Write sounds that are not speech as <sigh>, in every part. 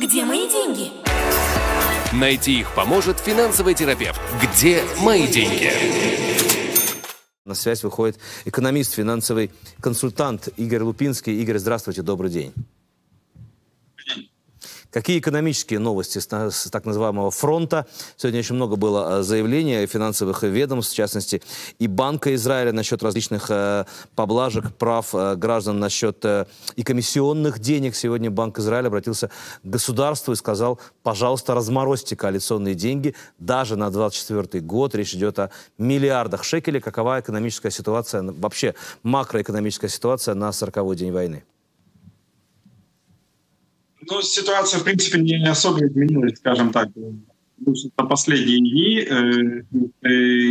Где мои деньги? Найти их поможет финансовый терапевт. Где мои деньги? На связь выходит экономист, финансовый консультант Игорь Лупинский. Игорь, здравствуйте, добрый день. Какие экономические новости с, так называемого фронта? Сегодня очень много было э, заявлений финансовых ведомств, в частности, и Банка Израиля насчет различных э, поблажек, прав э, граждан насчет и комиссионных денег. Сегодня Банк Израиля обратился к государству и сказал, пожалуйста, разморозьте коалиционные деньги даже на 2024 год. Речь идет о миллиардах шекелей. Какова экономическая ситуация, вообще макроэкономическая ситуация на 40-й день войны? Ну, ситуация, в принципе, не особо изменилась, скажем так. За последние дни э,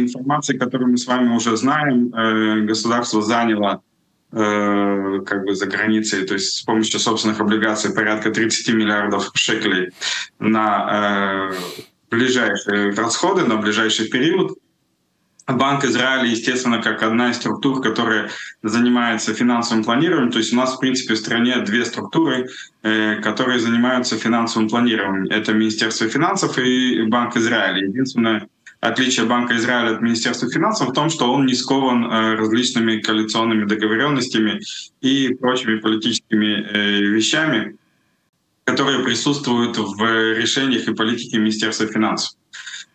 информации, которую мы с вами уже знаем, э, государство заняло э, как бы за границей, то есть с помощью собственных облигаций порядка 30 миллиардов шекелей на э, ближайшие расходы, на ближайший период. Банк Израиля, естественно, как одна из структур, которая занимается финансовым планированием. То есть у нас, в принципе, в стране две структуры, э, которые занимаются финансовым планированием. Это Министерство финансов и Банк Израиля. Единственное отличие Банка Израиля от Министерства финансов в том, что он не скован э, различными коалиционными договоренностями и прочими политическими э, вещами, которые присутствуют в решениях и политике Министерства финансов.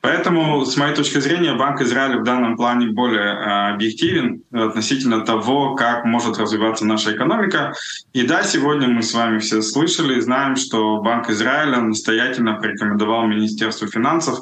Поэтому, с моей точки зрения, Банк Израиля в данном плане более э, объективен относительно того, как может развиваться наша экономика. И да, сегодня мы с вами все слышали и знаем, что Банк Израиля настоятельно порекомендовал Министерству финансов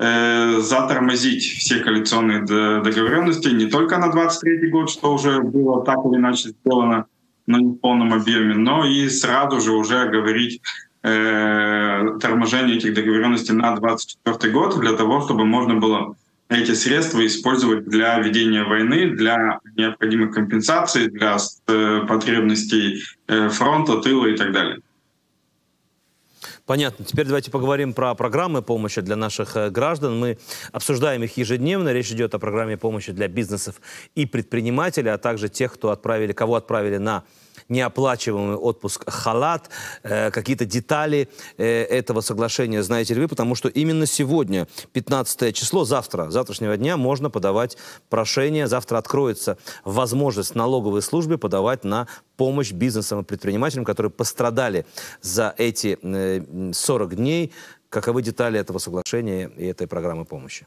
э, затормозить все коалиционные договоренности не только на 2023 год, что уже было так или иначе сделано, но не полном объеме, но и сразу же уже говорить э, торможение этих договоренностей на 2024 год для того, чтобы можно было эти средства использовать для ведения войны, для необходимых компенсаций, для э, потребностей э, фронта, тыла и так далее. Понятно. Теперь давайте поговорим про программы помощи для наших э, граждан. Мы обсуждаем их ежедневно. Речь идет о программе помощи для бизнесов и предпринимателей, а также тех, кто отправили, кого отправили на неоплачиваемый отпуск халат, э, какие-то детали э, этого соглашения знаете ли вы, потому что именно сегодня, 15 число, завтра, завтрашнего дня, можно подавать прошение, завтра откроется возможность налоговой службе подавать на помощь бизнесам и предпринимателям, которые пострадали за эти э, 40 дней. Каковы детали этого соглашения и этой программы помощи?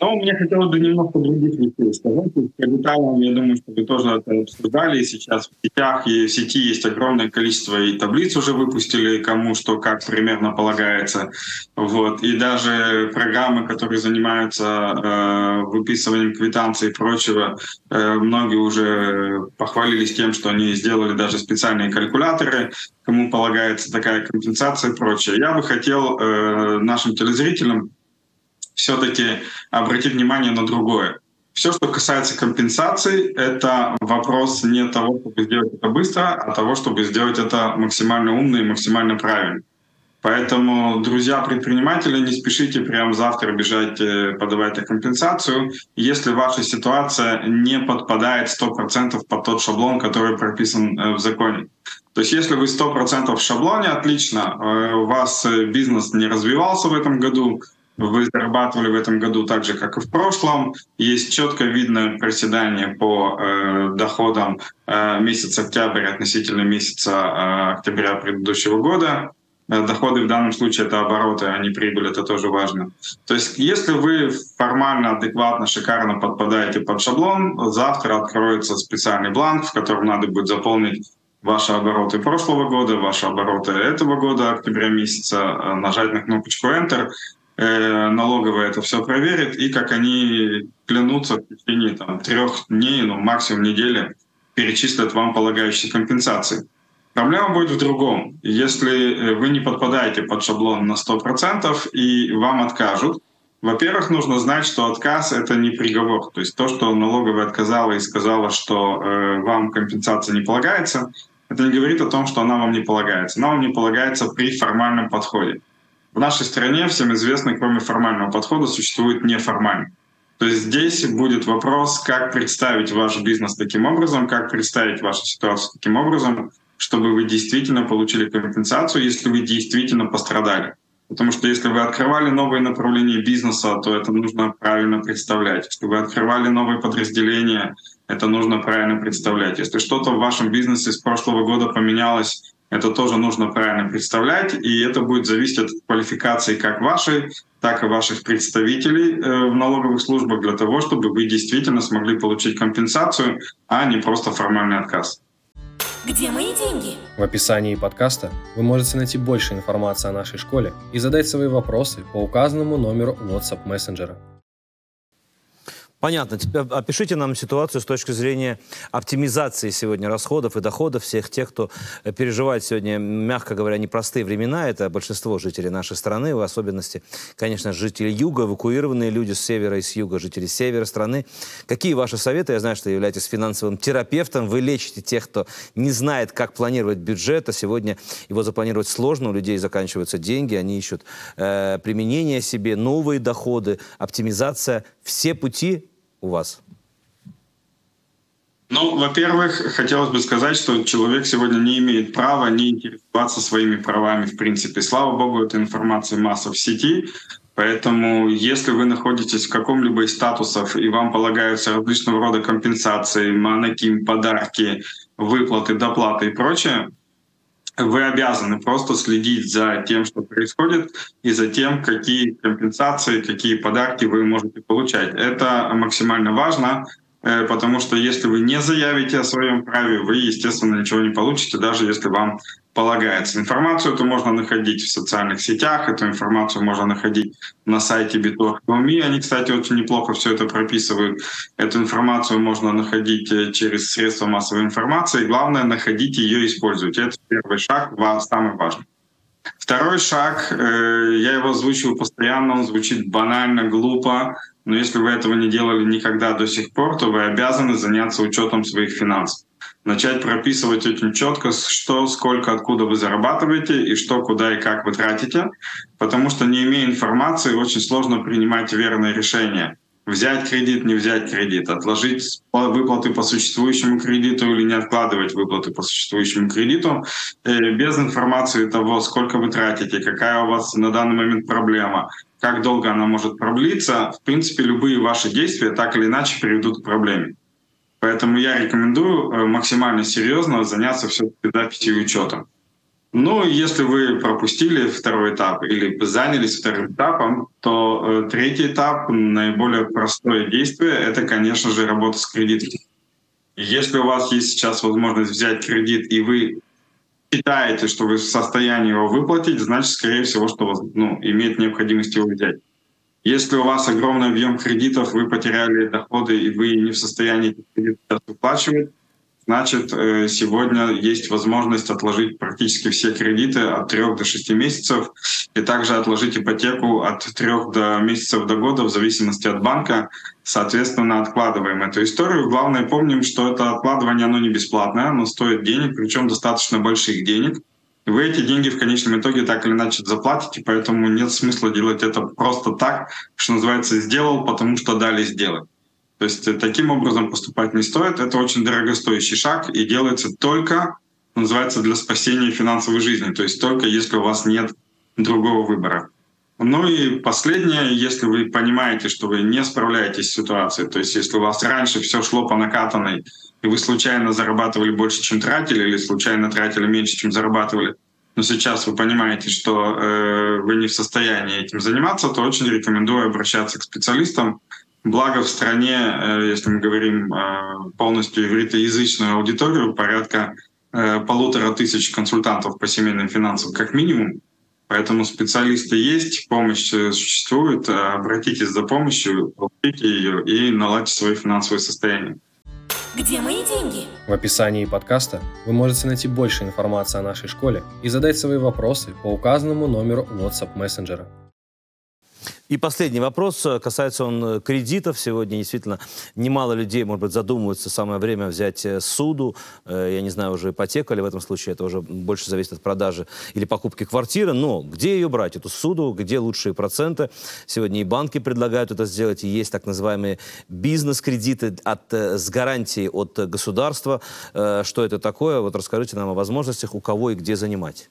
Но мне хотелось бы немного других вещей сказать. По деталям, я думаю, что вы тоже это обсуждали. Сейчас в сетях и в сети есть огромное количество и таблиц уже выпустили, кому что как примерно полагается. Вот. И даже программы, которые занимаются э, выписыванием квитанций и прочего, э, многие уже похвалились тем, что они сделали даже специальные калькуляторы, кому полагается такая компенсация и прочее. Я бы хотел э, нашим телезрителям все-таки обратить внимание на другое. Все, что касается компенсаций, это вопрос не того, чтобы сделать это быстро, а того, чтобы сделать это максимально умно и максимально правильно. Поэтому, друзья предприниматели, не спешите прямо завтра бежать э, подавать компенсацию, если ваша ситуация не подпадает 100% под тот шаблон, который прописан э, в законе. То есть если вы 100% в шаблоне, отлично, э, у вас бизнес не развивался в этом году, вы зарабатывали в этом году так же, как и в прошлом. Есть четко видное проседание по э, доходам э, месяца октябрь относительно месяца э, октября предыдущего года. Э, доходы в данном случае это обороты, а не прибыль, это тоже важно. То есть если вы формально, адекватно, шикарно подпадаете под шаблон, завтра откроется специальный бланк, в котором надо будет заполнить ваши обороты прошлого года, ваши обороты этого года, октября месяца, э, нажать на кнопочку Enter, Э, налоговая это все проверит, и как они клянутся в течение там, трех дней, ну максимум недели, перечислят вам полагающиеся компенсации. Проблема будет в другом. Если э, вы не подпадаете под шаблон на 100% и вам откажут, во-первых, нужно знать, что отказ — это не приговор. То есть то, что налоговая отказала и сказала, что э, вам компенсация не полагается, это не говорит о том, что она вам не полагается. Она вам не полагается при формальном подходе. В нашей стране, всем известно, кроме формального подхода, существует неформальный. То есть здесь будет вопрос, как представить ваш бизнес таким образом, как представить вашу ситуацию таким образом, чтобы вы действительно получили компенсацию, если вы действительно пострадали. Потому что если вы открывали новые направления бизнеса, то это нужно правильно представлять. Если вы открывали новые подразделения, это нужно правильно представлять. Если что-то в вашем бизнесе с прошлого года поменялось, это тоже нужно правильно представлять, и это будет зависеть от квалификации как вашей, так и ваших представителей э, в налоговых службах для того, чтобы вы действительно смогли получить компенсацию, а не просто формальный отказ. Где мои деньги? В описании подкаста вы можете найти больше информации о нашей школе и задать свои вопросы по указанному номеру WhatsApp мессенджера. Понятно. Теперь опишите нам ситуацию с точки зрения оптимизации сегодня расходов и доходов всех тех, кто э, переживает сегодня, мягко говоря, непростые времена. Это большинство жителей нашей страны, в особенности, конечно, жители юга, эвакуированные люди с севера и с юга, жители севера страны. Какие ваши советы? Я знаю, что являетесь финансовым терапевтом. Вы лечите тех, кто не знает, как планировать бюджет, а сегодня его запланировать сложно. У людей заканчиваются деньги, они ищут э, применение себе, новые доходы, оптимизация. Все пути у вас? Ну, во-первых, хотелось бы сказать, что человек сегодня не имеет права не интересоваться своими правами в принципе. Слава богу, эта информация масса в сети, Поэтому, если вы находитесь в каком-либо из статусов и вам полагаются различного рода компенсации, манаким, подарки, выплаты, доплаты и прочее, вы обязаны просто следить за тем, что происходит, и за тем, какие компенсации, какие подарки вы можете получать. Это максимально важно, потому что если вы не заявите о своем праве, вы, естественно, ничего не получите, даже если вам полагается. Информацию эту можно находить в социальных сетях, эту информацию можно находить на сайте Биток.ми. Они, кстати, очень неплохо все это прописывают. Эту информацию можно находить э, через средства массовой информации. Главное, находить ее и использовать. Это первый шаг, самый важный. Второй шаг, э, я его озвучиваю постоянно, он звучит банально, глупо, но если вы этого не делали никогда до сих пор, то вы обязаны заняться учетом своих финансов начать прописывать очень четко, что, сколько, откуда вы зарабатываете и что, куда и как вы тратите, потому что не имея информации, очень сложно принимать верные решения. Взять кредит, не взять кредит, отложить выплаты по существующему кредиту или не откладывать выплаты по существующему кредиту э, без информации того, сколько вы тратите, какая у вас на данный момент проблема, как долго она может продлиться, в принципе, любые ваши действия так или иначе приведут к проблеме. Поэтому я рекомендую э, максимально серьезно заняться все-таки записью и учетом. Ну, если вы пропустили второй этап или занялись вторым этапом, то э, третий этап, наиболее простое действие, это, конечно же, работа с кредитом. Если у вас есть сейчас возможность взять кредит, и вы считаете, что вы в состоянии его выплатить, значит, скорее всего, что вас ну, имеет необходимость его взять. Если у вас огромный объем кредитов, вы потеряли доходы и вы не в состоянии эти кредиты выплачивать, значит, э, сегодня есть возможность отложить практически все кредиты от 3 до 6 месяцев и также отложить ипотеку от 3 до месяцев до года в зависимости от банка. Соответственно, откладываем эту историю. Главное, помним, что это откладывание, оно не бесплатное, оно стоит денег, причем достаточно больших денег вы эти деньги в конечном итоге так или иначе заплатите, поэтому нет смысла делать это просто так, что называется, сделал, потому что дали сделать. То есть э, таким образом поступать не стоит. Это очень дорогостоящий шаг и делается только, называется, для спасения финансовой жизни. То есть только если у вас нет другого выбора. Ну и последнее, если вы понимаете, что вы не справляетесь с ситуацией, то есть если у вас раньше все шло по накатанной, и вы случайно зарабатывали больше, чем тратили, или случайно тратили меньше, чем зарабатывали, но сейчас вы понимаете, что э, вы не в состоянии этим заниматься, то очень рекомендую обращаться к специалистам. Благо в стране, э, если мы говорим э, полностью ивритоязычную аудиторию, порядка э, полутора тысяч консультантов по семейным финансам как минимум. Поэтому специалисты есть, помощь существует. Обратитесь за помощью, получите ее и наладьте свое финансовое состояние. Где мои деньги? В описании подкаста вы можете найти больше информации о нашей школе и задать свои вопросы по указанному номеру WhatsApp мессенджера. И последний вопрос, э, касается он э, кредитов. Сегодня действительно немало людей, может быть, задумываются, самое время взять э, суду, я не знаю, уже ипотеку или в этом случае это уже больше зависит от продажи или покупки квартиры, но где ее брать, эту суду, где лучшие проценты? Сегодня и банки предлагают это сделать, и есть так называемые бизнес-кредиты от, с гарантией от государства. Что это такое? Вот расскажите нам о возможностях, у кого и где занимать.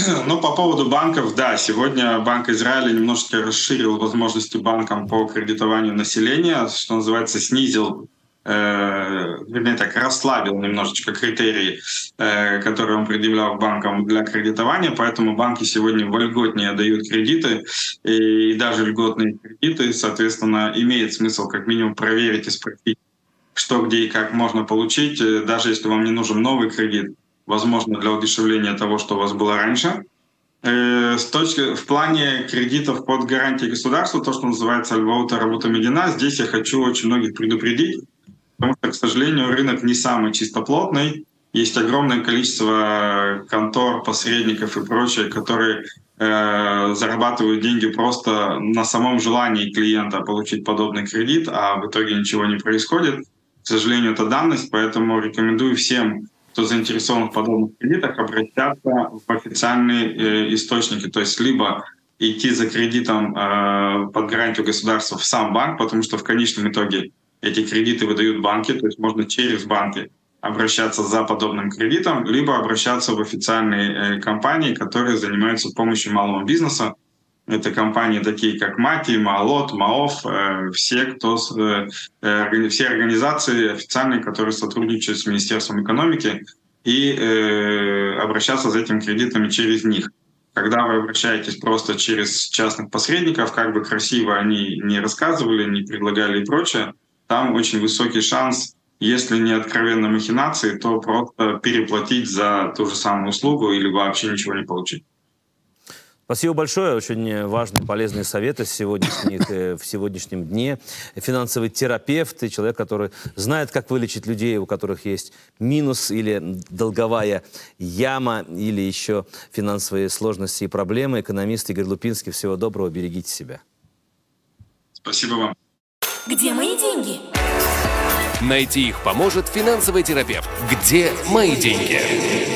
<clears throat> Ну, по поводу банков, да, сегодня Банк Израиля немножечко расширил возможности банкам по кредитованию населения, что называется, снизил э, вернее так, расслабил немножечко критерии, э, которые он предъявлял банкам для кредитования, поэтому банки сегодня вольготнее дают кредиты, и, и даже льготные кредиты, соответственно, имеет смысл как минимум проверить и спросить, что, где и как можно получить, э, даже если вам не нужен новый кредит, возможно, для удешевления того, что у вас было раньше. Э, с точки, в плане кредитов под гарантией государства, то, что называется альваута работа медина, здесь я хочу очень многих предупредить, потому что, к сожалению, рынок не самый чистоплотный. Есть огромное количество контор, посредников и прочее, которые э, зарабатывают деньги просто на самом желании клиента получить подобный кредит, а в итоге ничего не происходит. К сожалению, это данность, поэтому рекомендую всем кто заинтересован в подобных кредитах, обращаться в официальные э, источники, то есть либо идти за кредитом э, под гарантию государства в сам банк, потому что в конечном итоге эти кредиты выдают банки, то есть можно через банки обращаться за подобным кредитом, либо обращаться в официальные э, компании, которые занимаются помощью малого бизнеса, это компании такие, как МАТИ, МАЛОТ, МАОФ, э, все, кто, э, э, все организации официальные, которые сотрудничают с Министерством экономики, и обращаться за этими кредитами через них. Когда вы обращаетесь просто через частных посредников, как бы красиво они не рассказывали, не предлагали и прочее, там очень высокий шанс, если не откровенно махинации, то просто переплатить за ту же самую услугу или вообще ничего не получить. Спасибо большое. Очень важные, полезные советы сегодняшних, э, в сегодняшнем дне. Финансовый терапевт и человек, который знает, как вылечить людей, у которых есть минус или долговая яма, или еще финансовые сложности и проблемы. Экономист Игорь Лупинский. Всего доброго. Берегите себя. Спасибо вам. Где мои деньги? Найти их поможет финансовый терапевт. Где мои деньги?